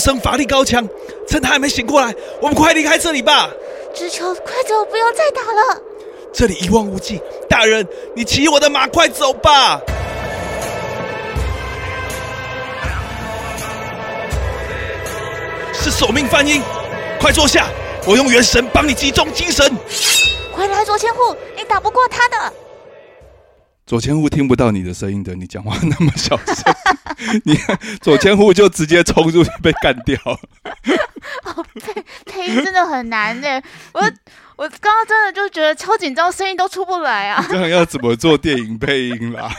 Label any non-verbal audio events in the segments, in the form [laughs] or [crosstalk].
妖僧法力高强，趁他还没醒过来，我们快离开这里吧。只求，快走，不要再打了。这里一望无际，大人，你骑我的马，快走吧。是守命梵音，快坐下，我用元神帮你集中精神。回来，左千户，你打不过他的。左千户听不到你的声音的，你讲话那么小声，[laughs] 你左千户就直接冲出去被干掉。配配音真的很难呢，我我刚刚真的就觉得超紧张，声音都出不来啊。[laughs] 这样要怎么做电影配音啦？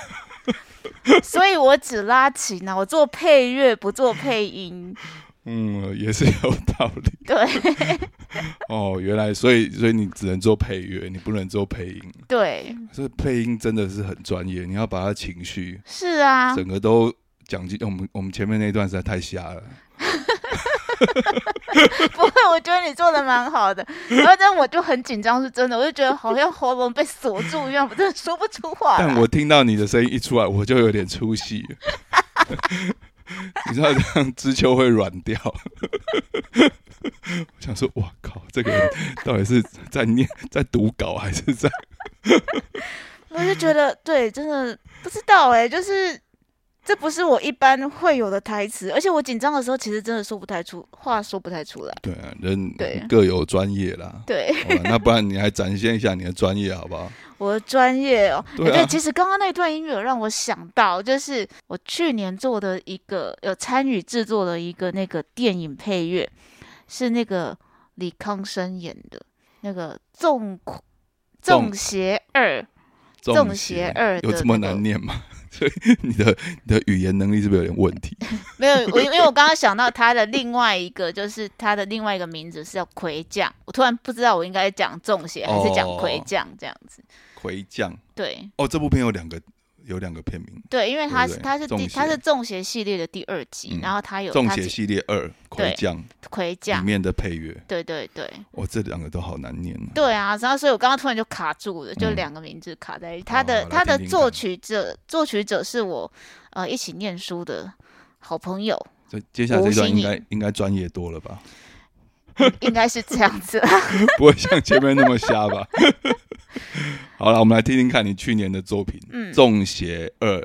[laughs] 所以我只拉琴啊，我做配乐不做配音。嗯，也是有道理。对。[laughs] 哦，原来所以所以你只能做配乐，你不能做配音。对。这配音真的是很专业，你要把他情绪是啊，整个都讲进。我们我们前面那段实在太瞎了。[laughs] 不会，我觉得你做的蛮好的。然后，但我就很紧张，是真的，我就觉得好像喉咙被锁住一样，我真的说不出话。但我听到你的声音一出来，我就有点出戏。[laughs] 你知道这样知秋会软掉。[laughs] 我想说，哇靠，这个人到底是在念、在读稿，还是在？[laughs] 我就觉得，对，真的不知道哎，就是。这不是我一般会有的台词，而且我紧张的时候，其实真的说不太出话，说不太出来。对啊，人对各有专业啦。对，那不然你还展现一下你的专业好不好？我的专业哦，对，其实刚刚那段音乐让我想到，就是我去年做的一个有参与制作的一个那个电影配乐，是那个李康生演的那个《纵纵邪二》，纵邪二有这么难念吗？所 [laughs] 以你的你的语言能力是不是有点问题？[laughs] 没有，我因为我刚刚想到他的另外一个，就是他的另外一个名字是叫魁将，我突然不知道我应该讲重写还是讲魁将这样子。魁将，对。哦，这部片有两个。有两个片名，对，因为它是它是第它是中邪系列的第二集，然后它有中邪系列二魁将。魁将。里面的配乐，对对对，哦，这两个都好难念。对啊，然后所以我刚刚突然就卡住了，就两个名字卡在他的他的作曲者作曲者是我呃一起念书的好朋友。这接下来这段应该应该专业多了吧？[laughs] 应该是这样子，[laughs] 不会像前面那么瞎吧？[laughs] 好了，我们来听听看你去年的作品《中邪二》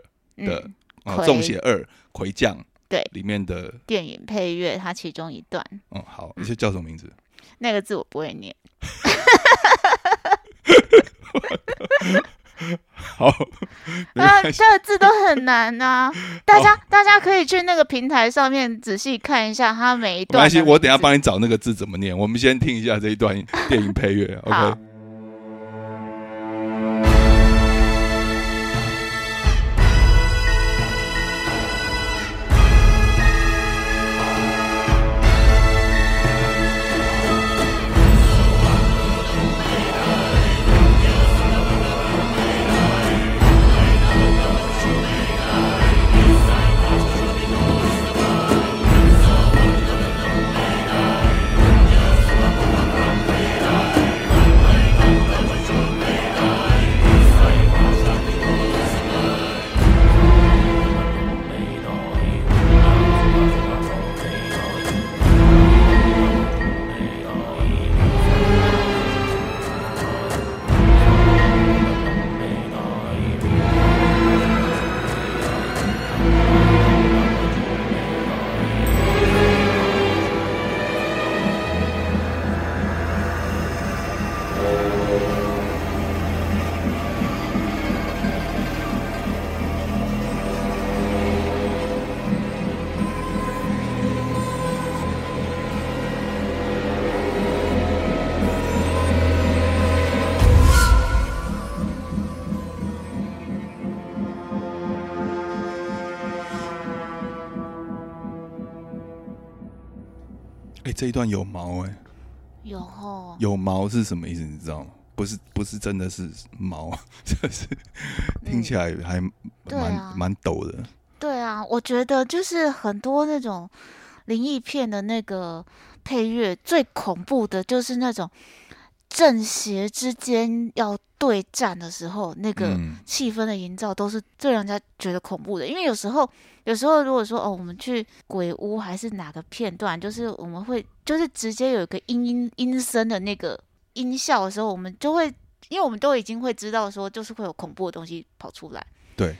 的啊，《中邪二》魁将对里面的电影配乐，它其中一段。嗯，好，你是叫什么名字？那个字我不会念。[laughs] 好，那，这个字都很难啊！[laughs] 大家大家可以去那个平台上面仔细看一下，它每一段。没关系，我等下帮你找那个字怎么念。我们先听一下这一段电影配乐，OK。这一段有毛哎，有哦，有毛是什么意思？你知道吗？不是，不是真的是毛，[laughs] 这是听起来还蛮蛮抖的。对啊，我觉得就是很多那种灵异片的那个配乐，最恐怖的就是那种正邪之间要对战的时候，那个气氛的营造都是最让人家觉得恐怖的。因为有时候，有时候如果说哦，我们去鬼屋还是哪个片段，就是我们会就是直接有一个阴阴阴森的那个音效的时候，我们就会，因为我们都已经会知道说，就是会有恐怖的东西跑出来。对，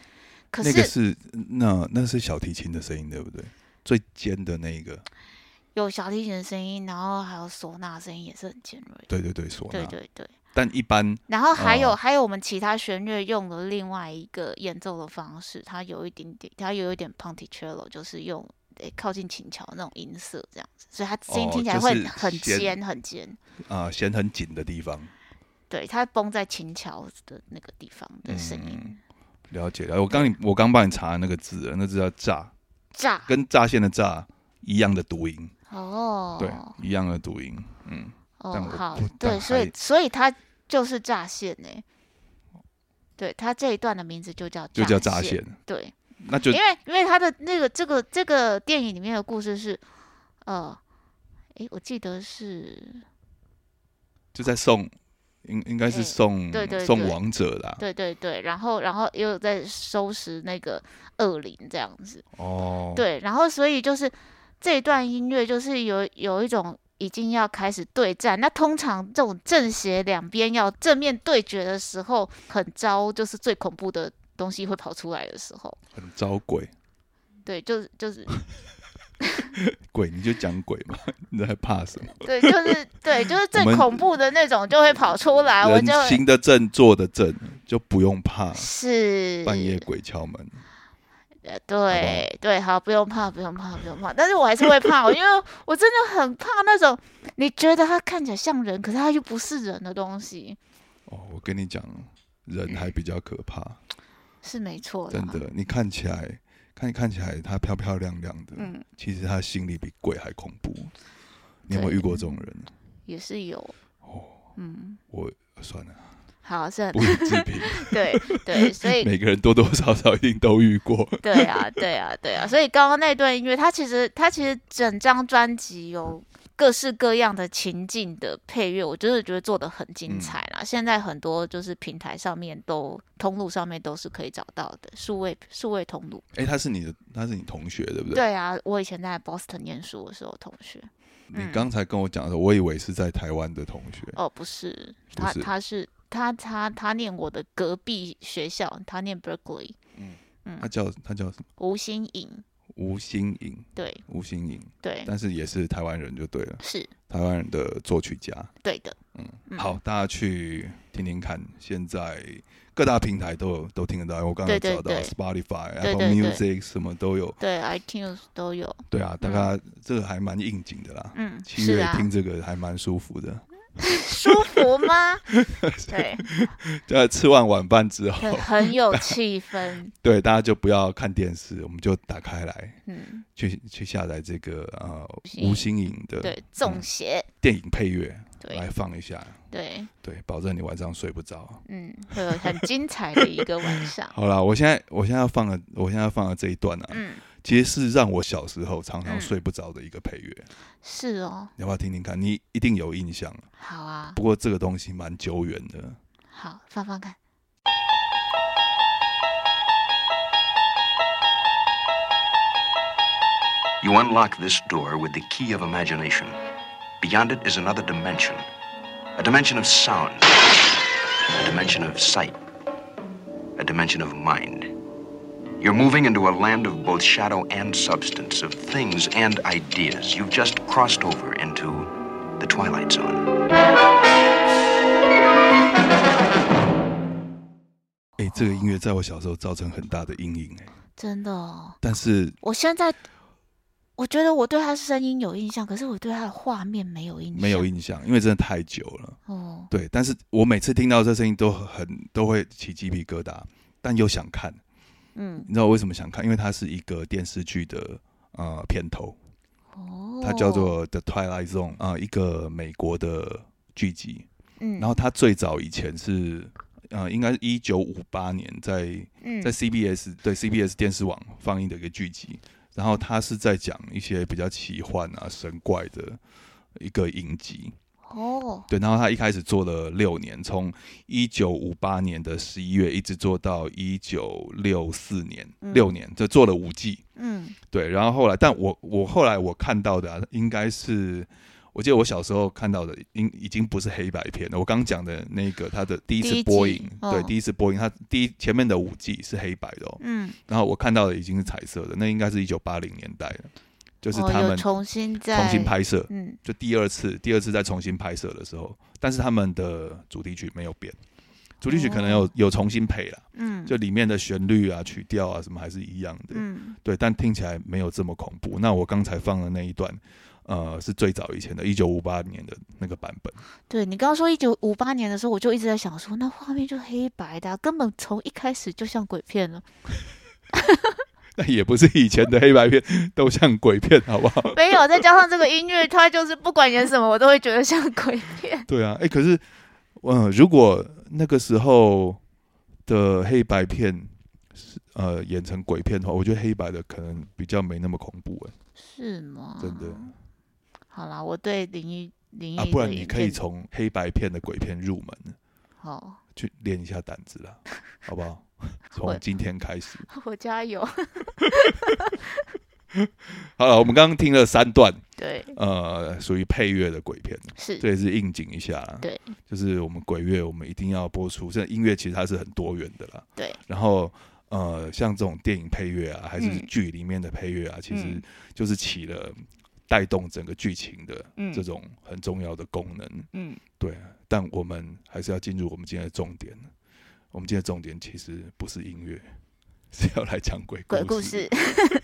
可是那个是那那是小提琴的声音，对不对？最尖的那一个。有小提琴的声音，然后还有唢呐声音也是很尖锐。对对对，唢呐。对对对。但一般。然后还有还有我们其他弦乐用的另外一个演奏的方式，它有一点点，它有一点 ponticello，就是用诶靠近琴桥那种音色这样子，所以它声音听起来会很尖很尖。啊，弦很紧的地方。对，它绷在琴桥的那个地方的声音。了解了，我刚你我刚帮你查那个字，那字叫炸炸，跟炸线的炸一样的读音。哦，对，一样的读音，嗯，哦，好，对，所以，所以它就是炸线呢，对，它这一段的名字就叫就叫炸线，对，那就因为因为它的那个这个这个电影里面的故事是，呃，哎，我记得是就在送，应应该是送对对。送王者啦，对对对，然后然后又在收拾那个恶灵这样子，哦，对，然后所以就是。这一段音乐就是有有一种已经要开始对战，那通常这种正邪两边要正面对决的时候，很招就是最恐怖的东西会跑出来的时候，很招鬼。对，就是就是 [laughs] 鬼，你就讲鬼嘛，你在怕什么？对，就是对，就是最恐怖的那种就会跑出来。我就行的正，坐的正，就不用怕。是半夜鬼敲门。对对，好，不用怕，不用怕，不用怕。但是我还是会怕，[laughs] 因为我真的很怕那种你觉得他看起来像人，可是他又不是人的东西。哦，我跟你讲，人还比较可怕，是没错。真的，你看起来看看起来他漂漂亮亮的，嗯，其实他心里比鬼还恐怖。你有没有遇过这种人？也是有。哦，嗯，我算了。好，是不予置评。对对，所以 [laughs] 每个人多多少少一定都遇过。对啊，对啊，对啊。所以刚刚那段音乐，它其实它其实整张专辑有各式各样的情境的配乐，我真的觉得做的很精彩啦。现在很多就是平台上面都通路上面都是可以找到的数位数位通路。哎，他是你的，他是你同学对不对？对啊，我以前在 Boston 念书的时候同学。你刚才跟我讲的时候，我以为是在台湾的同学。哦，不是，他他是。他他他念我的隔壁学校，他念 Berkeley。嗯嗯，他叫他叫什么？吴新颖。吴新颖。对，吴新颖。对，但是也是台湾人就对了。是台湾人的作曲家。对的。嗯，好，大家去听听看。现在各大平台都有都听得到。我刚刚找到 Spotify、Apple Music 什么都有。对，iTunes 都有。对啊，大家这个还蛮应景的啦。嗯，七月听这个还蛮舒服的。[laughs] 舒服吗？[laughs] 对，在吃完晚饭之后，很有气氛。[laughs] 对，大家就不要看电视，我们就打开来，嗯，去去下载这个呃吴心颖的对中邪电影配乐，来放一下。对对，保证你晚上睡不着。嗯，会有很精彩的一个晚上。好了，我现在我现在要放的，我现在要放的这一段呢，嗯。其实是让我小时候常常睡不着的一个配乐，是哦，你要不要听听看？你一定有印象。好啊，不过这个东西蛮久远的。好，放放看。You unlock this door with the key of imagination. Beyond it is another dimension, a dimension of sound, a dimension of sight, a dimension of mind. You're moving into a land of both shadow and substance, of things and ideas. You've just crossed over into the Twilight Zone. 哎，这个音乐在我小时候造成很大的阴影，哎，真的。哦。但是我现在，我觉得我对他的声音有印象，可是我对他的画面没有印象，没有印象，因为真的太久了。哦，对，但是我每次听到这声音都很都会起鸡皮疙瘩，但又想看。嗯，你知道我为什么想看？因为它是一个电视剧的呃片头，哦，它叫做《The Twilight Zone》啊，一个美国的剧集。嗯，然后它最早以前是呃，应该是一九五八年在在 CBS 对 CBS 电视网放映的一个剧集。然后它是在讲一些比较奇幻啊、神怪的一个影集。哦，对，然后他一开始做了六年，从一九五八年的十一月一直做到一九六四年，六年，就做了五季。嗯，对，然后后来，但我我后来我看到的应该是，我记得我小时候看到的，应已经不是黑白片了。我刚讲的那个他的第一次播映，对，第一次播映，他第一前面的五季是黑白的，嗯，然后我看到的已经是彩色的，那应该是一九八零年代了。就是他们重新再重新拍摄，嗯，就第二次，第二次再重新拍摄的时候，但是他们的主题曲没有变，主题曲可能有有重新配了，嗯，就里面的旋律啊、曲调啊什么还是一样的，嗯，对，但听起来没有这么恐怖。那我刚才放的那一段，呃，是最早以前的，一九五八年的那个版本。对你刚刚说一九五八年的时候，我就一直在想说，那画面就黑白的，根本从一开始就像鬼片了。[laughs] 那也不是以前的黑白片都像鬼片，好不好？[laughs] 没有，再加上这个音乐，它就是不管演什么，我都会觉得像鬼片。[laughs] 对啊，哎，可是，嗯，如果那个时候的黑白片是呃演成鬼片的话，我觉得黑白的可能比较没那么恐怖，哎，是吗？真的。好啦，我对灵异灵异啊，不然你可以从黑白片的鬼片入门，好，去练一下胆子啦，[laughs] 好不好？[laughs] 从今天开始，[laughs] 我加油。[laughs] 好了，我们刚刚听了三段，对，呃，属于配乐的鬼片，是，这也是应景一下，对，就是我们鬼乐，我们一定要播出。现在音乐其实它是很多元的啦，对。然后，呃，像这种电影配乐啊，还是剧里面的配乐啊，其实就是起了带动整个剧情的这种很重要的功能，嗯，对。但我们还是要进入我们今天的重点。我们今天重点其实不是音乐，[laughs] 是要来讲鬼鬼故事。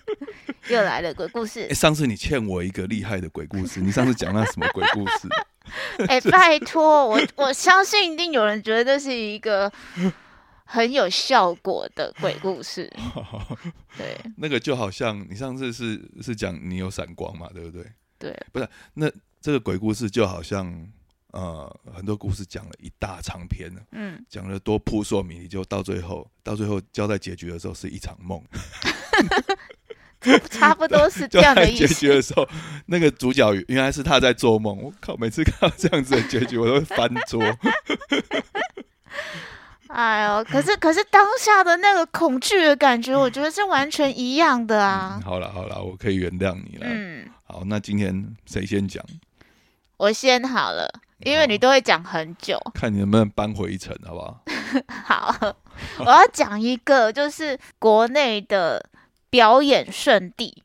[laughs] 又来了鬼故事。哎，上次你欠我一个厉害的鬼故事，你上次讲那什么鬼故事？[laughs] 哎，拜托我，我相信一定有人觉得这是一个很有效果的鬼故事。对，那个就好像你上次是是讲你有闪光嘛，对不对？对，不是那这个鬼故事就好像。呃，很多故事讲了一大长篇呢，嗯，讲了多扑朔迷离，就到最后，到最后交代结局的时候是一场梦，[laughs] 差不多是这样的意思。结局的时候，那个主角原来是他在做梦，我靠，每次看到这样子的结局，我都会翻桌。[laughs] 哎呦，可是可是当下的那个恐惧的感觉，我觉得是完全一样的啊。好了好了，我可以原谅你了。嗯，好，那今天谁先讲？我先好了。因为你都会讲很久，看你能不能扳回一城，好不好？[laughs] 好，我要讲一个，就是国内的表演圣地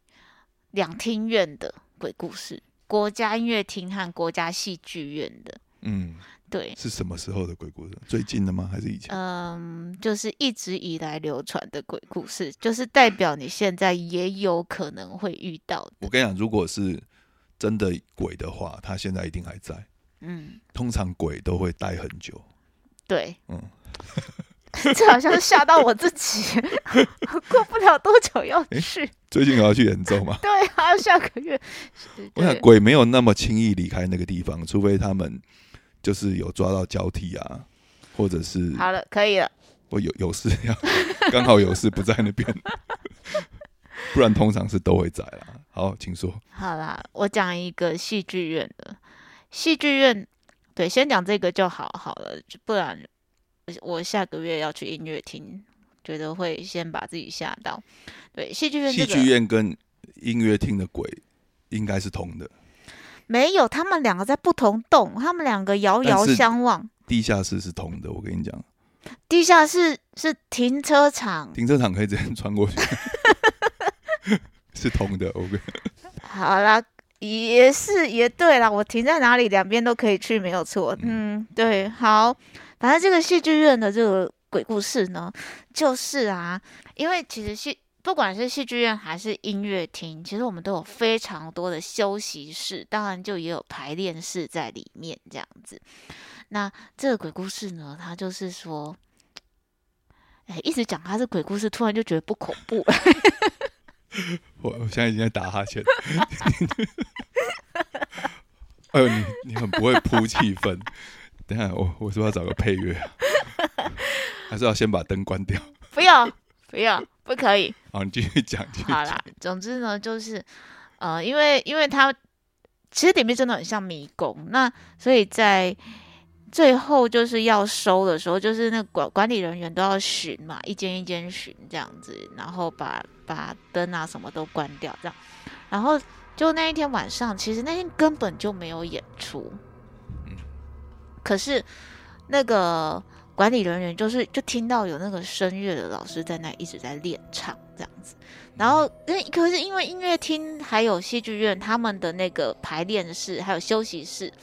两厅院的鬼故事，国家音乐厅和国家戏剧院的。嗯，对，是什么时候的鬼故事？最近的吗？还是以前？嗯，就是一直以来流传的鬼故事，就是代表你现在也有可能会遇到。我跟你讲，如果是真的鬼的话，他现在一定还在。嗯，通常鬼都会待很久。对，嗯，[laughs] 这好像是吓到我自己，[laughs] 过不了多久要去。最近要去演奏吗？[laughs] 对，还要下个月。我想鬼没有那么轻易离开那个地方，除非他们就是有抓到交替啊，或者是好了，可以了。我有有事要，刚好有事不在那边，不然通常是都会在啦。好，请说。好啦，我讲一个戏剧院的。戏剧院，对，先讲这个就好好了，不然我下个月要去音乐厅，觉得会先把自己吓到。对，戏剧院，戏剧院跟音乐厅的鬼应该是通的，没有，他们两个在不同栋，他们两个遥遥相望。地下室是通的，我跟你讲，地下室是停车场，停车场可以直接穿过去，[laughs] 是通的。OK，好啦。也是也对啦，我停在哪里，两边都可以去，没有错。嗯，对，好，反正这个戏剧院的这个鬼故事呢，就是啊，因为其实戏不管是戏剧院还是音乐厅，其实我们都有非常多的休息室，当然就也有排练室在里面这样子。那这个鬼故事呢，它就是说，哎，一直讲它是鬼故事，突然就觉得不恐怖。[laughs] 我我现在已经在打哈欠。[laughs] 哎呦，你你很不会铺气氛。等下我我是不是要找个配乐？[laughs] 还是要先把灯关掉？不要不要，不可以。好，你继续讲。好啦，总之呢，就是呃，因为因为它其实里面真的很像迷宫。那所以在最后就是要收的时候，就是那管管理人员都要巡嘛，一间一间巡这样子，然后把把灯啊什么都关掉这样。然后就那一天晚上，其实那天根本就没有演出。可是那个管理人员就是就听到有那个声乐的老师在那一直在练唱这样子。然后，因可是因为音乐厅还有戏剧院，他们的那个排练室还有休息室，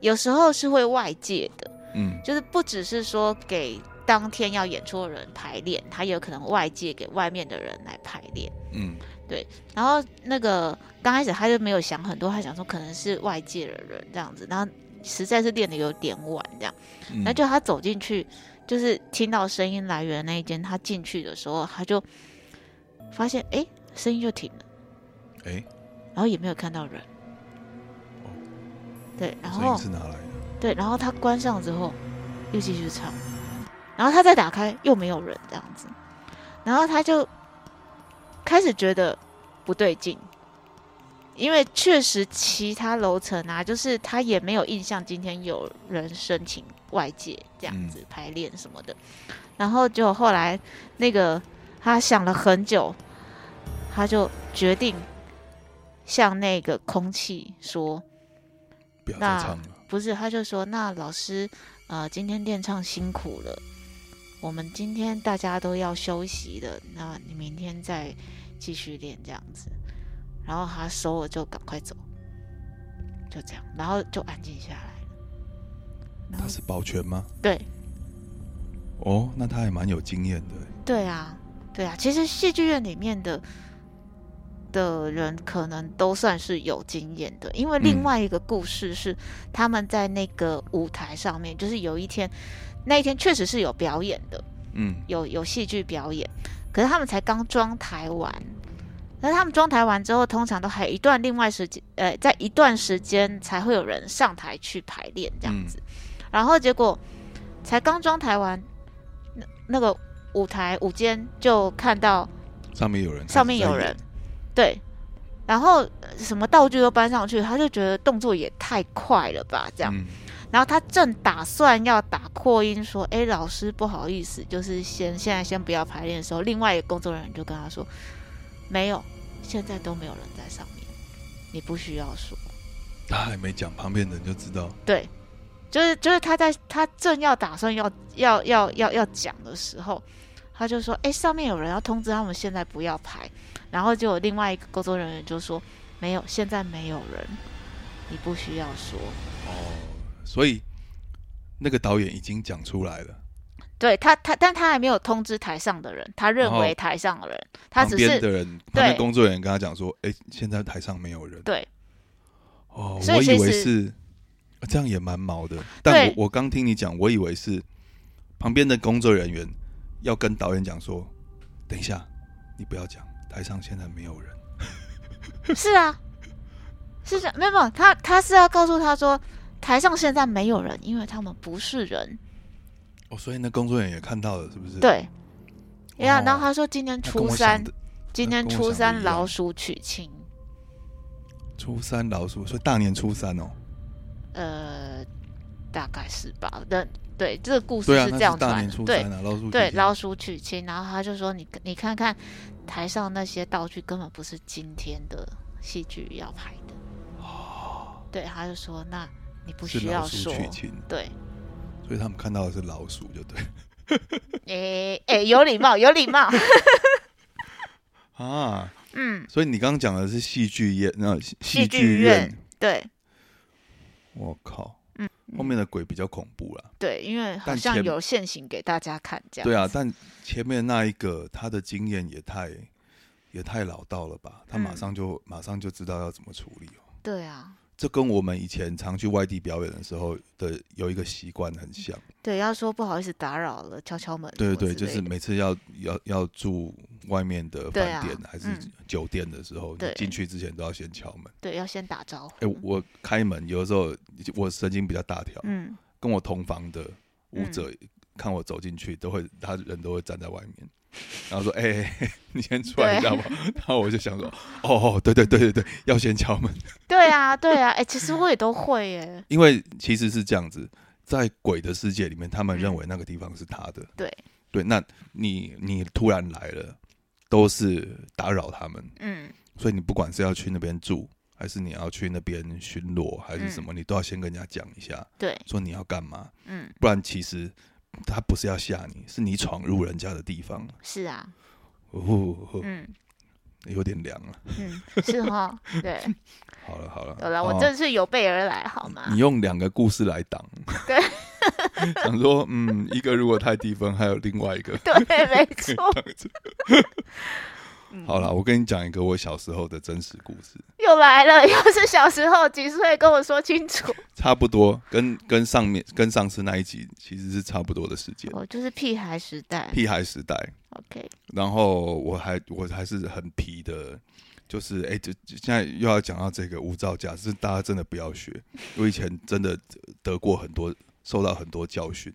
有时候是会外借的，嗯，就是不只是说给当天要演出的人排练，他有可能外借给外面的人来排练，嗯，对。然后那个刚开始他就没有想很多，他想说可能是外界的人这样子，然后实在是练的有点晚这样，那就他走进去，就是听到声音来源那一间，他进去的时候，他就。发现哎，声音就停了，哎，然后也没有看到人，哦，对，然后是哪来的？对，然后他关上之后又继续唱，然后他再打开又没有人这样子，然后他就开始觉得不对劲，因为确实其他楼层啊，就是他也没有印象今天有人申请外界这样子排练什么的，然后就后来那个。他想了很久，他就决定向那个空气说：“那不是，他就说，那老师，呃，今天练唱辛苦了，我们今天大家都要休息的，那你明天再继续练这样子。”然后他收了就赶快走，就这样，然后就安静下来了。他是保全吗？对。哦，那他还蛮有经验的。对啊。对啊，其实戏剧院里面的的人可能都算是有经验的，因为另外一个故事是他们在那个舞台上面，就是有一天那一天确实是有表演的，嗯，有有戏剧表演，可是他们才刚装台完，那他们装台完之后，通常都还有一段另外时间，呃，在一段时间才会有人上台去排练这样子，然后结果才刚装台完，那那个。舞台舞间就看到上面有人，上面有人，对，然后什么道具都搬上去，他就觉得动作也太快了吧，这样，然后他正打算要打扩音说：“哎，老师不好意思，就是先现在先不要排练的时候，另外一个工作人员就跟他说：没有，现在都没有人在上面，你不需要说。他还没讲，旁边人就知道，对。”就是就是他在他正要打算要要要要要讲的时候，他就说：“哎，上面有人要通知他们，现在不要排。”然后就有另外一个工作人员就说：“没有，现在没有人，你不需要说。”哦，所以那个导演已经讲出来了。对他，他但他还没有通知台上的人，他认为台上的人，他只是的人，对工作人员跟他讲说：“哎，现在台上没有人。”对。哦，我以为是。这样也蛮毛的，但我我刚听你讲，我以为是旁边的工作人员要跟导演讲说，等一下，你不要讲，台上现在没有人。是啊，是这样，没有没有，他他是要告诉他说，台上现在没有人，因为他们不是人。哦，所以那工作人员也看到了，是不是？对。呀，然后他说今天初三，今天初三老鼠娶亲。初三老鼠，所以大年初三哦。呃，大概是吧。那对这个故事是这样传，对对老鼠娶亲，然后他就说：“你你看看台上那些道具根本不是今天的戏剧要拍的。”哦，对，他就说：“那你不需要说。”对，所以他们看到的是老鼠，就对。[laughs] 哎哎，有礼貌，有礼貌。[laughs] 啊，嗯，所以你刚刚讲的是戏剧院，那戏剧院对。我靠，嗯，后面的鬼比较恐怖了。对，因为好像有现行给大家看这样。对啊，但前面那一个他的经验也太也太老道了吧？他马上就马上就知道要怎么处理哦。对啊。这跟我们以前常去外地表演的时候的有一个习惯很像。对，要说不好意思打扰了，敲敲门。对对，就是每次要要要住外面的饭店还是酒店的时候，进去之前都要先敲门。对，要先打招呼。哎，我开门有的时候我神经比较大条，嗯，跟我同房的舞者看我走进去，都会他人都会站在外面。然后说：“哎，[laughs] 你先出来一下吧。”然后我就想说：“哦哦，对对对对对，要先敲门。”对啊，对啊，哎，其实我也都会耶。因为其实是这样子，在鬼的世界里面，他们认为那个地方是他的。对对，那你你突然来了，都是打扰他们。嗯。所以你不管是要去那边住，还是你要去那边巡逻，还是什么，你都要先跟人家讲一下。对。说你要干嘛？嗯。不然其实。他不是要吓你，是你闯入人家的地方。是啊，哦，嗯，有点凉了。嗯，是哈，对。[laughs] 好了好了，有了，我这次有备而来，好吗？你用两个故事来挡。对。[laughs] 想说，嗯，一个如果太低分，还有另外一个。对，没错。[laughs] 好了，我跟你讲一个我小时候的真实故事。又来了，[laughs] 又是小时候几岁，跟我说清楚。差不多，跟跟上面跟上次那一集其实是差不多的时间。哦，就是屁孩时代。屁孩时代。OK。然后我还我还是很皮的，就是哎，就现在又要讲到这个无照驾是，大家真的不要学。我以前真的得过很多，受到很多教训。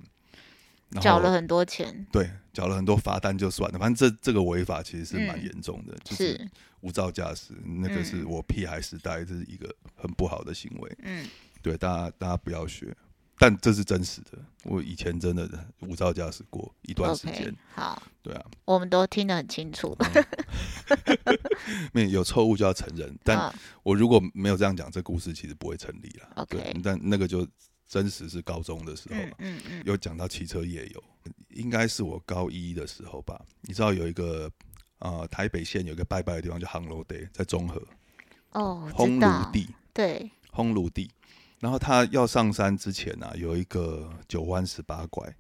缴了很多钱，对，缴了很多罚单就算了，反正这这个违法其实是蛮严重的，就是无照驾驶，那个是我屁孩时代，这是一个很不好的行为。嗯，对，大家大家不要学，但这是真实的，我以前真的无照驾驶过一段时间。好，对啊，我们都听得很清楚。[laughs] 没有错误就要承认，但我如果没有这样讲，这故事其实不会成立了。OK，但那个就。真实是高中的时候，嗯嗯，有讲到汽车夜游，应该是我高一的时候吧。你知道有一个呃台北县有一个拜拜的地方叫烘炉地，在中和哦，烘炉地对，烘炉地。然后他要上山之前呢，有一个九弯十八拐。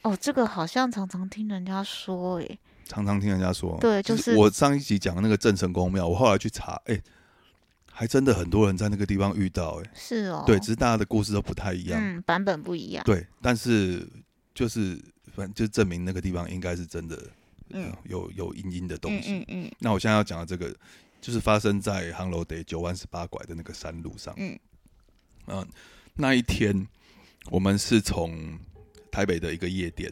哦，这个好像常常听人家说，哎，常常听人家说，对，就是我上一集讲的那个郑成功庙，我后来去查，哎。还真的很多人在那个地方遇到，哎，是哦，对，只是大家的故事都不太一样，嗯，版本不一样，对，但是就是反正就证明那个地方应该是真的，嗯，有有阴阴的东西，嗯嗯，那我现在要讲的这个，就是发生在杭楼得九弯十八拐的那个山路上，嗯，嗯，那一天我们是从台北的一个夜店，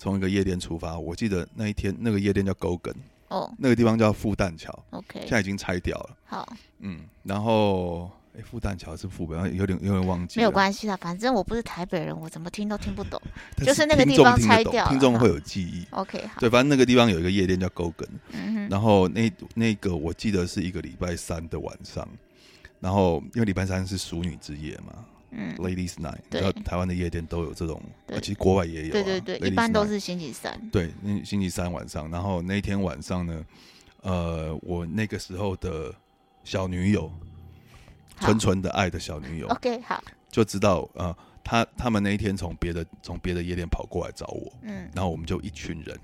从一个夜店出发，我记得那一天那个夜店叫 Gogan。哦，那个地方叫复旦桥，OK，现在已经拆掉了。好，嗯，然后，哎，复旦桥是复北，有点有点忘记。没有关系啦，反正我不是台北人，我怎么听都听不懂。[laughs] 就是那个地方拆掉，听众会有记忆。OK，好。对，反正那个地方有一个夜店叫 Gogan，嗯哼。然后那那个我记得是一个礼拜三的晚上，然后因为礼拜三是淑女之夜嘛。嗯，Ladies Night，对，台湾的夜店都有这种，其实国外也有，对对对，一般都是星期三。对，那星期三晚上，然后那天晚上呢，呃，我那个时候的小女友，纯纯的爱的小女友，OK，好，就知道，呃，他他们那一天从别的从别的夜店跑过来找我，嗯，然后我们就一群人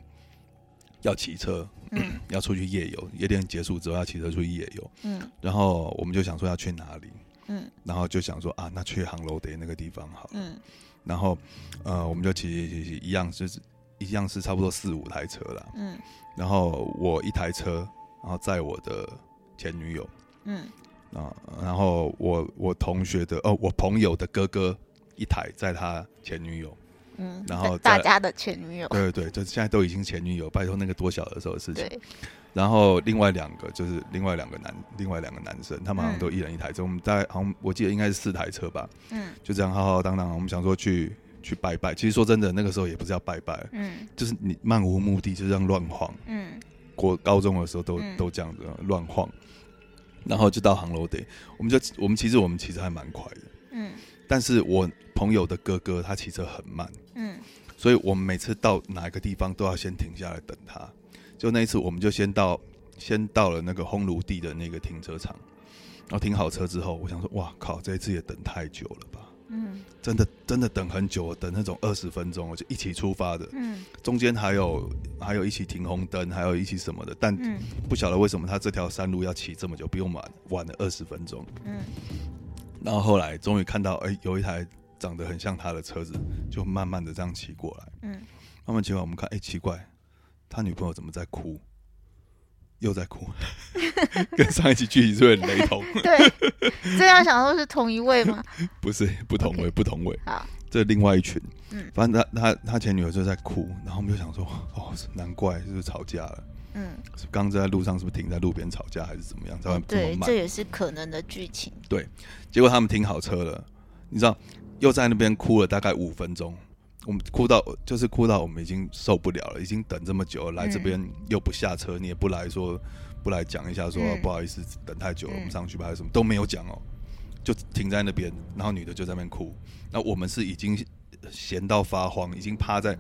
要骑车，嗯，[clears throat] 要出去夜游，夜店结束之后要骑车出去夜游，嗯，然后我们就想说要去哪里。嗯，然后就想说啊，那去杭楼的那个地方好。嗯，然后呃，我们就骑骑骑，一样就是一样是差不多四五台车啦。嗯，然后我一台车，然后载我的前女友。嗯，啊，然后我我同学的哦，我朋友的哥哥一台载他前女友。嗯，然后大家的前女友。对对对，就现在都已经前女友，拜托那个多小的时候的事情。对。然后另外两个就是另外两个男，另外两个男生，他们好像都一人一台车。我们大概好像我记得应该是四台车吧。嗯，就这样浩浩荡荡，我们想说去去拜拜。其实说真的，那个时候也不是要拜拜，嗯，就是你漫无目的就这样乱晃。嗯，过高中的时候都都这样子乱晃，然后就到航楼顶，我们就我们其实我们其实还蛮快的。嗯，但是我朋友的哥哥他骑车很慢。嗯，所以我们每次到哪一个地方都要先停下来等他。就那一次，我们就先到，先到了那个烘炉地的那个停车场，然后停好车之后，我想说，哇靠，这一次也等太久了吧？嗯，真的真的等很久，等那种二十分钟，我就一起出发的，嗯，中间还有还有一起停红灯，还有一起什么的，但不晓得为什么他这条山路要骑这么久，不用晚晚了二十分钟，嗯，然后后来终于看到，哎，有一台长得很像他的车子，就慢慢的这样骑过来，嗯，慢慢骑过来，我们看，哎，奇怪。他女朋友怎么在哭？又在哭，[laughs] 跟上一集剧情是很雷同。[laughs] 对，这样想说是同一位吗？[laughs] 不是，不同位，不同位。好，这另外一群，嗯，反正他他他前女友就在哭，然后我们就想说，哦，难怪就是吵架了，嗯，刚在路上是不是停在路边吵架还是怎么样？才会对，这也是可能的剧情。对，结果他们停好车了，你知道，又在那边哭了大概五分钟。我们哭到就是哭到我们已经受不了了，已经等这么久了，来这边又不下车，你也不来说不来讲一下说不好意思等太久了，我们上去吧，还是什么都没有讲哦，就停在那边，然后女的就在那边哭，那我们是已经闲到发慌，已经趴在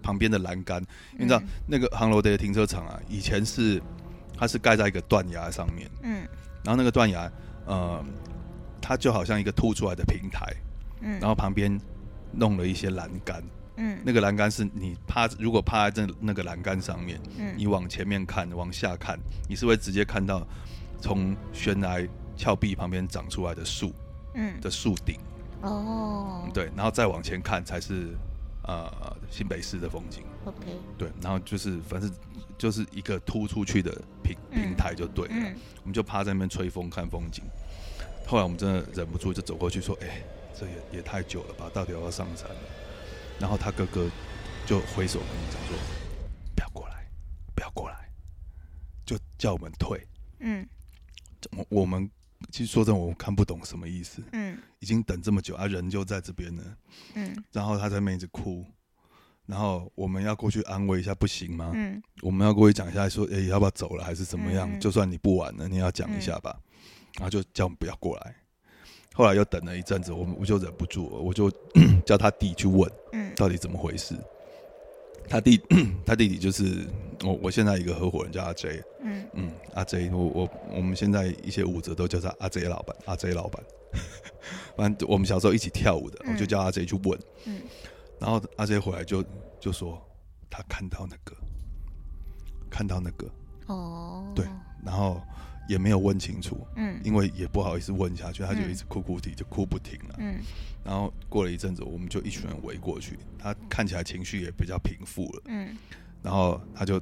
旁边的栏杆，你知道那个航楼的停车场啊，以前是它是盖在一个断崖上面，嗯，然后那个断崖呃，它就好像一个凸出来的平台，嗯，然后旁边。弄了一些栏杆，嗯，那个栏杆是你趴，如果趴在这那个栏杆上面，嗯，你往前面看，往下看，你是会直接看到从悬崖峭壁旁边长出来的树，嗯，的树顶，哦，对，然后再往前看才是呃新北市的风景，OK，对，然后就是反正就是一个突出去的平平台就对了，我们就趴在那边吹风看风景，后来我们真的忍不住就走过去说，哎。这也也太久了吧？到底要不要上山了？然后他哥哥就挥手跟我们讲说：“不要过来，不要过来，就叫我们退。”嗯，我我们其实说真，我们看不懂什么意思。嗯，已经等这么久，啊，人就在这边呢。嗯，然后他在那一直哭，然后我们要过去安慰一下，不行吗？嗯，我们要过去讲一下，说：“哎，要不要走了？还是怎么样？就算你不玩了，你要讲一下吧。”然后就叫我们不要过来。后来又等了一阵子，我们我就忍不住了，我就 [clears throat] 叫他弟去问，到底怎么回事。他弟 [clears throat] 他弟弟就是我我现在一个合伙人叫阿 J，嗯。嗯，阿 J，我我我们现在一些舞者都叫他阿 J 老板，阿 J 老板。[laughs] 反正我们小时候一起跳舞的，我就叫阿 J 去问，嗯，然后阿 J 回来就就说他看到那个，看到那个，哦，对，然后。也没有问清楚，嗯，因为也不好意思问下去，他就一直哭哭啼，就哭不停了，嗯，然后过了一阵子，我们就一群人围过去，他看起来情绪也比较平复了，嗯，然后他就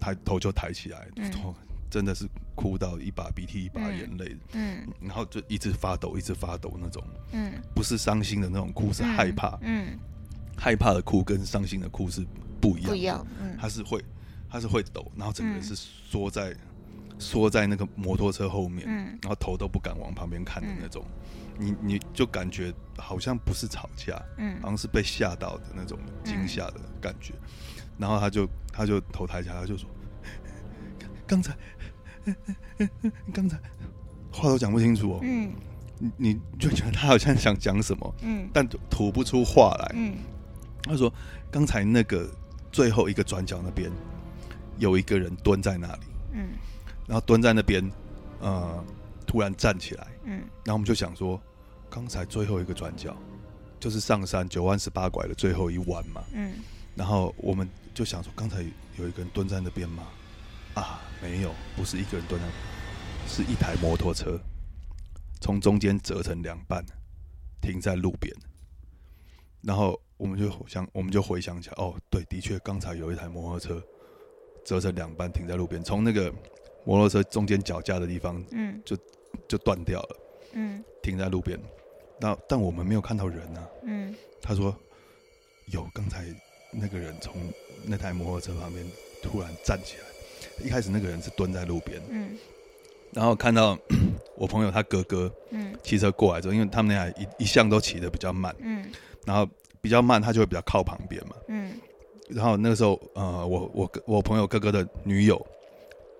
他头就抬起来，头真的是哭到一把鼻涕一把眼泪，嗯，然后就一直发抖，一直发抖那种，嗯，不是伤心的那种哭，是害怕，嗯，害怕的哭跟伤心的哭是不一样，不一样，嗯，他是会他是会抖，然后整个人是缩在。缩在那个摩托车后面，然后头都不敢往旁边看的那种，你你就感觉好像不是吵架，嗯好像是被吓到的那种惊吓的感觉。然后他就他就头抬起来，他就说：“刚才，刚才话都讲不清楚哦。”嗯，你你就觉得他好像想讲什么，嗯，但吐不出话来。嗯，他说：“刚才那个最后一个转角那边有一个人蹲在那里。”嗯。然后蹲在那边，呃，突然站起来，嗯，然后我们就想说，刚才最后一个转角，就是上山九弯十八拐的最后一弯嘛，嗯，然后我们就想说，刚才有一个人蹲在那边吗？啊，没有，不是一个人蹲在，是一台摩托车，从中间折成两半，停在路边，然后我们就想，我们就回想起来，哦，对，的确，刚才有一台摩托车折成两半停在路边，从那个。摩托车中间脚架的地方，嗯，就就断掉了，嗯，停在路边。那但我们没有看到人啊，嗯，他说有，刚才那个人从那台摩托车旁边突然站起来，一开始那个人是蹲在路边，嗯，然后看到 [coughs] 我朋友他哥哥，嗯，骑车过来之后，因为他们那台一一向都骑的比较慢，嗯，然后比较慢，他就会比较靠旁边嘛，嗯，然后那个时候，呃，我我我朋友哥哥的女友。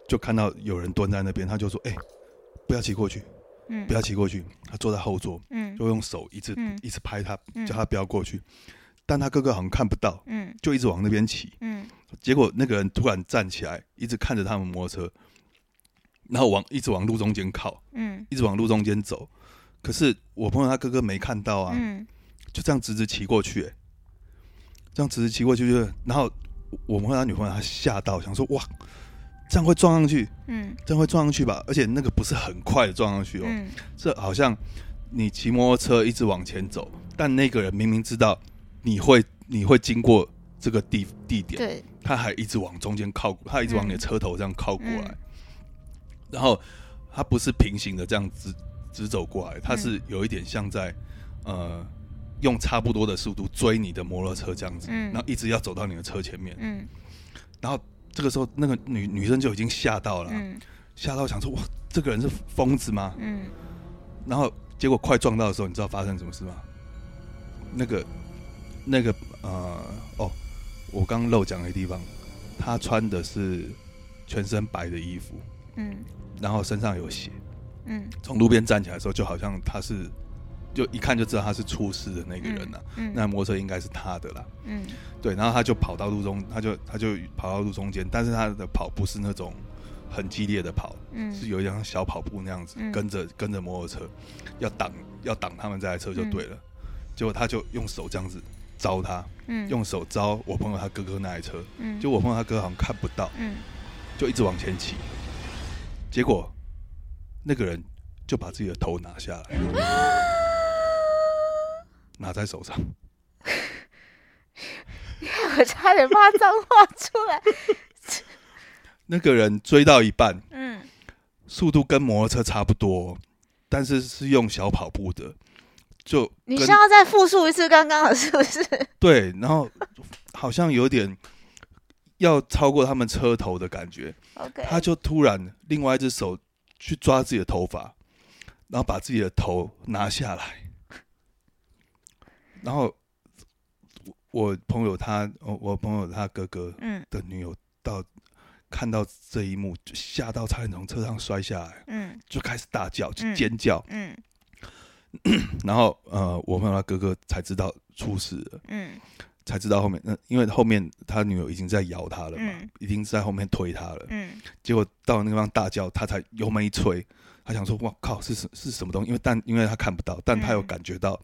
就看到有人蹲在那边，他就说：“哎，不要骑过去，嗯，不要骑过去。”他坐在后座，嗯，就用手一直一直拍他，叫他不要过去。但他哥哥好像看不到，嗯，就一直往那边骑，嗯。结果那个人突然站起来，一直看着他们摩托车，然后往一直往路中间靠，嗯，一直往路中间走。可是我朋友他哥哥没看到啊，嗯，就这样直直骑过去，哎，这样直直骑过去，就然后我朋友他女朋友他吓到，想说：“哇！”这样会撞上去，嗯，这样会撞上去吧？而且那个不是很快的撞上去哦，这好像你骑摩托车一直往前走，但那个人明明知道你会你会经过这个地地点，对，他还一直往中间靠，他一直往你的车头这样靠过来，然后他不是平行的这样直直走过来，他是有一点像在呃用差不多的速度追你的摩托车这样子，然后一直要走到你的车前面，嗯，然后这个时候那个女女生就已经吓到了，吓到想说哇，这个人是疯子吗？嗯，然后结果快撞到的时候，你知道发生什么事吗？那个那个呃哦，我刚漏讲的地方，他穿的是全身白的衣服，嗯，然后身上有血，嗯，从路边站起来的时候，就好像他是。就一看就知道他是出事的那个人了，那摩托车应该是他的啦。嗯，对，然后他就跑到路中，他就他就跑到路中间，但是他的跑不是那种很激烈的跑，嗯，是有一辆小跑步那样子，跟着跟着摩托车，要挡要挡他们这台车就对了。结果他就用手这样子招他，嗯，用手招我朋友他哥哥那台车，嗯，就我朋友他哥好像看不到，嗯，就一直往前骑，结果那个人就把自己的头拿下来。[gasps] [laughs] 拿在手上，[laughs] 我差点骂脏话出来。[laughs] 那个人追到一半，嗯，速度跟摩托车差不多，但是是用小跑步的，就你需要再复述一次刚刚的是不是？[laughs] 对，然后好像有点要超过他们车头的感觉。OK，他就突然另外一只手去抓自己的头发，然后把自己的头拿下来。然后，我朋友他，我我朋友他哥哥的女友到看到这一幕，就吓到差点从车上摔下来，嗯，就开始大叫，就尖叫，嗯，[clears throat] 然后呃，我朋友他哥哥才知道出事了，嗯，才知道后面，那因为后面他女友已经在摇他了嘛，已经在后面推他了，嗯，结果到那地方大叫，他才油门一吹，他想说，哇靠，是什是什么东西？因为但因为他看不到，但他有感觉到。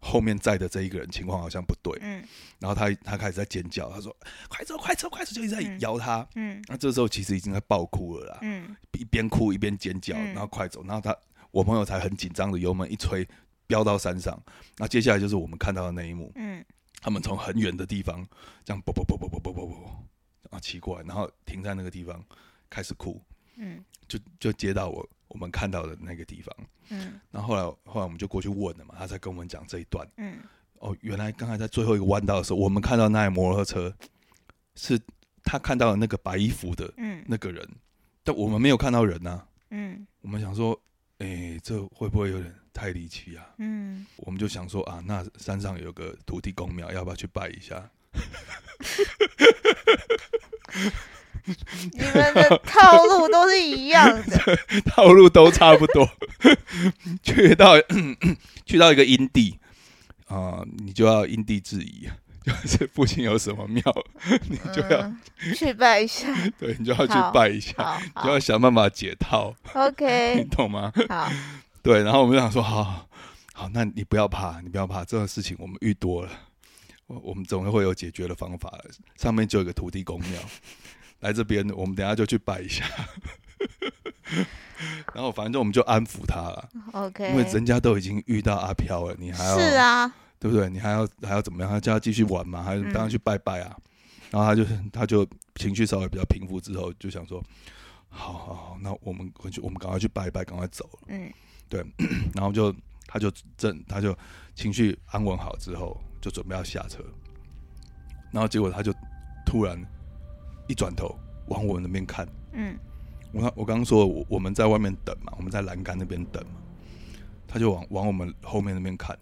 后面载的这一个人情况好像不对，嗯，然后他他开始在尖叫，他说：“快走，快走，快走！”就一直在摇他，嗯，那这时候其实已经在爆哭了啦，嗯，一边哭一边尖叫，然后快走，然后他我朋友才很紧张的油门一吹，飙到山上，那接下来就是我们看到的那一幕，嗯，他们从很远的地方这样啵啵啵啵啵啵啵啵啊奇怪，然后停在那个地方开始哭，嗯，就就接到我。我们看到的那个地方，嗯，然后后来后来我们就过去问了嘛，他才跟我们讲这一段，嗯，哦，原来刚才在最后一个弯道的时候，我们看到那台摩托车是他看到的那个白衣服的，嗯，那个人，但我们没有看到人呐，嗯，我们想说，哎，这会不会有点太离奇啊？嗯，我们就想说啊，那山上有个土地公庙，要不要去拜一下？[laughs] [laughs] 你们的套路都是一样的，[laughs] 套路都差不多。[laughs] 去到 [coughs] 去到一个阴地啊，你就要因地制宜，就是附近有什么庙，你就要去拜一下。对你就要去拜一下，就要想办法解套。OK，你懂吗？好，对。然后我们就想说，好好，那你不要怕，你不要怕，这种事情我们遇多了，我我们总会有解决的方法。上面就有个土地公庙。来这边，我们等下就去拜一下，[laughs] 然后反正我们就安抚他了。OK，因为人家都已经遇到阿飘了，你还要是啊，对不对？你还要还要怎么样？他叫他继续玩嘛，还是当然去拜拜啊？然后他就他就情绪稍微比较平复之后，就想说：好好好，那我们回去，我们赶快去拜一拜，赶快走了。嗯，对。[coughs] 然后就他就正他就情绪安稳好之后，就准备要下车，然后结果他就突然。一转头往我们那边看，嗯，我我刚刚说我我们在外面等嘛，我们在栏杆那边等嘛，他就往往我们后面那边看，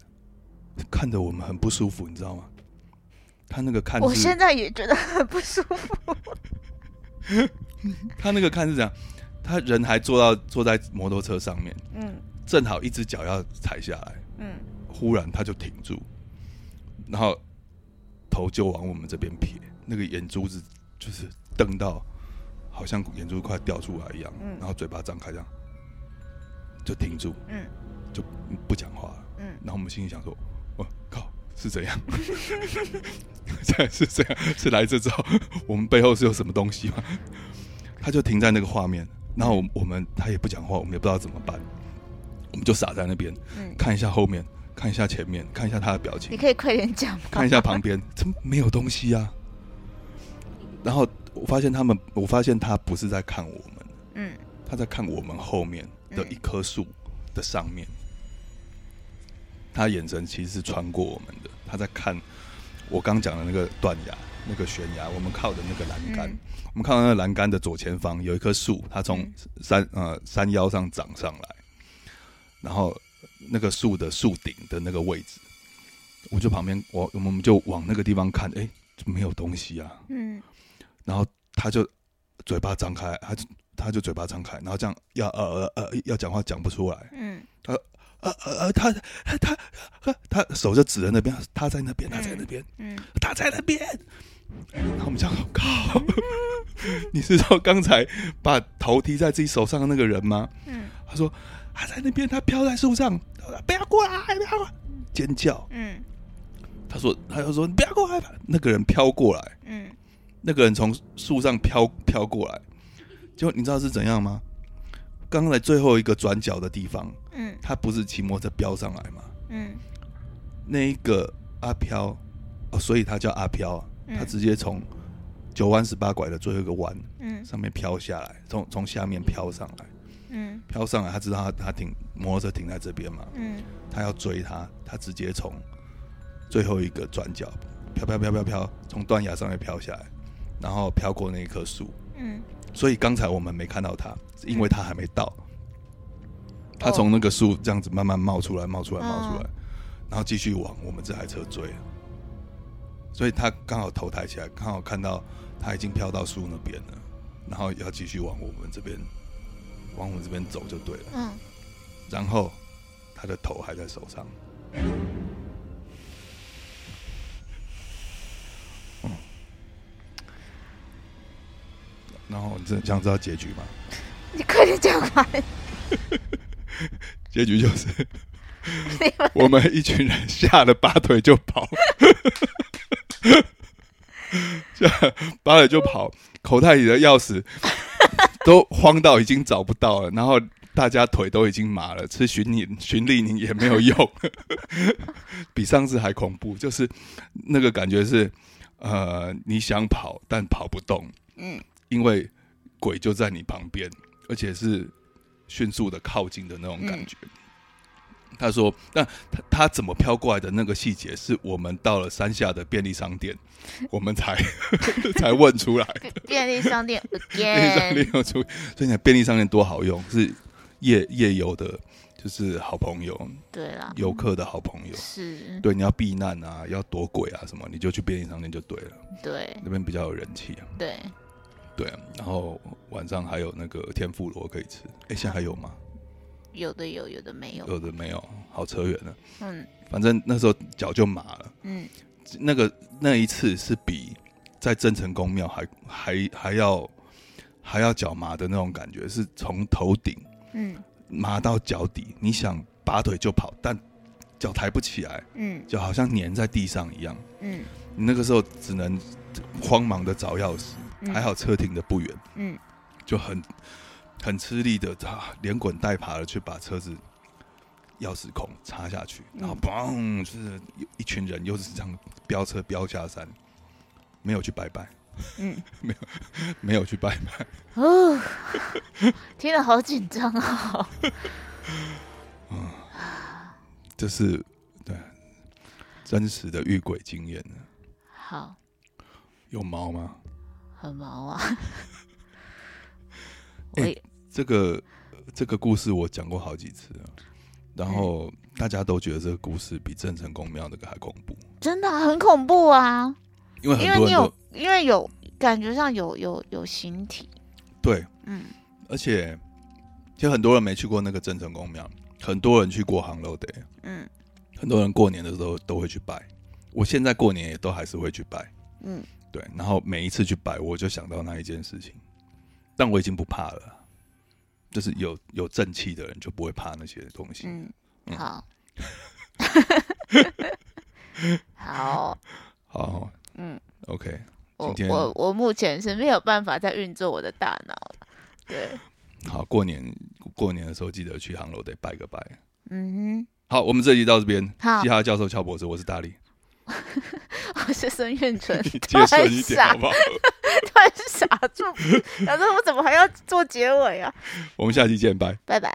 看着我们很不舒服，你知道吗？他那个看，我现在也觉得很不舒服。[laughs] 他那个看是这样，他人还坐到坐在摩托车上面，嗯，正好一只脚要踩下来，嗯，忽然他就停住，然后头就往我们这边撇，那个眼珠子。就是瞪到，好像眼珠快掉出来一样，然后嘴巴张开这样，就停住，嗯，就不讲话了，嗯，然后我们心里想说，我靠，是怎样？[laughs] 是这样？是来这之后，[laughs] 我们背后是有什么东西吗？他就停在那个画面，然后我们他也不讲话，我们也不知道怎么办，我们就傻在那边，看一下后面，看一下前面，看一下他的表情。你可以快点讲，看一下旁边，怎么没有东西啊？然后我发现他们，我发现他不是在看我们，嗯，他在看我们后面的一棵树的上面。他眼神其实是穿过我们的，他在看我刚讲的那个断崖、那个悬崖，我们靠的那个栏杆，我们靠那个栏杆的左前方有一棵树，它从山呃山腰上长上来，然后那个树的树顶的那个位置，我就旁边我我们就往那个地方看，哎，没有东西啊，嗯，然后他就嘴巴张开，他就他就嘴巴张开，然后这样要呃呃呃要讲话讲不出来，嗯，他。呃呃呃，他他他他手就指着那边，他在那边，他在那边，嗯，他在那边。然后我们讲，靠，[laughs] 你是说刚才把头踢在自己手上的那个人吗？嗯，他说他在那边，他飘在树上，不要过来，不要过来，尖叫。嗯，他说，他就说，你不要过来，那个人飘过来，嗯，那个人从树上飘飘过来，就你知道是怎样吗？刚才最后一个转角的地方。嗯，他不是骑摩托车飙上来吗？嗯，那一个阿飘，哦，所以他叫阿飘，他直接从九弯十八拐的最后一个弯，嗯，上面飘下来，从从下面飘上来，嗯，飘上来，他知道他他停摩托车停在这边嘛，嗯，他要追他，他直接从最后一个转角飘飘飘飘飘，从断崖上面飘下来，然后飘过那一棵树，嗯，所以刚才我们没看到他，因为他还没到。他从那个树这样子慢慢冒出来，冒出来，冒出来，然后继续往我们这台车追。所以他刚好头抬起来，刚好看到他已经飘到树那边了，然后要继续往我们这边，往我们这边走就对了。嗯。然后他的头还在手上。然后你真想知道结局吗？你快点讲完。结局就是，[laughs] 我们一群人吓得拔腿就跑，吓拔腿就跑，口袋里的钥匙 [laughs] 都慌到已经找不到了，然后大家腿都已经麻了，吃寻你寻利宁也没有用，[laughs] 比上次还恐怖，就是那个感觉是，呃，你想跑但跑不动，嗯，因为鬼就在你旁边，而且是。迅速的靠近的那种感觉。他说：“那他他怎么飘过来的那个细节，是我们到了山下的便利商店，[laughs] 我们才 [laughs] 才问出来。便利商店，[laughs] 便利商店有出，所以你看便利商店多好用，是夜夜游的，就是好朋友。对啦，游客的好朋友是。对，你要避难啊，要躲鬼啊什么，你就去便利商店就对了。对，那边比较有人气啊。对。”对，然后晚上还有那个天妇罗可以吃。哎，现在还有吗？有的有，有的没有。有的没有，好扯远了。嗯，反正那时候脚就麻了。嗯，那个那一次是比在郑成功庙还还还要还要脚麻的那种感觉，是从头顶嗯麻到脚底，你想拔腿就跑，但脚抬不起来，嗯，就好像粘在地上一样。嗯，你那个时候只能慌忙的找钥匙。还好车停的不远，嗯，就很很吃力的，他连滚带爬的去把车子钥匙孔插下去，然后嘣，就是一群人又是这样飙车飙下山，没有去拜拜，嗯，[laughs] 没有没有去拜拜，哦，听得好紧张哦，[laughs] 嗯，这是对真实的遇鬼经验。呢，好，有猫吗？很毛啊！[laughs] 哎，这个这个故事我讲过好几次啊，然后大家都觉得这个故事比郑成功庙那个还恐怖，真的很恐怖啊！因为因为你有因为有感觉上有有有形体，对，嗯，而且其实很多人没去过那个郑成功庙，很多人去过杭楼的，嗯，很多人过年的时候都会去拜，我现在过年也都还是会去拜，嗯。对，然后每一次去拜，我就想到那一件事情，但我已经不怕了，就是有有正气的人就不会怕那些东西。嗯，好，[laughs] 好，好，嗯，OK。我我我目前是没有办法再运作我的大脑对，好，过年过年的时候记得去杭楼得拜个拜。嗯哼，好，我们这集到这边。好，嘻哈教授乔博士，我是大力。我 [laughs] 是孙运纯，[laughs] 接顺一点好不好？[laughs] 突然傻住，然后我怎么还要做结尾啊？我们下期见，拜拜拜。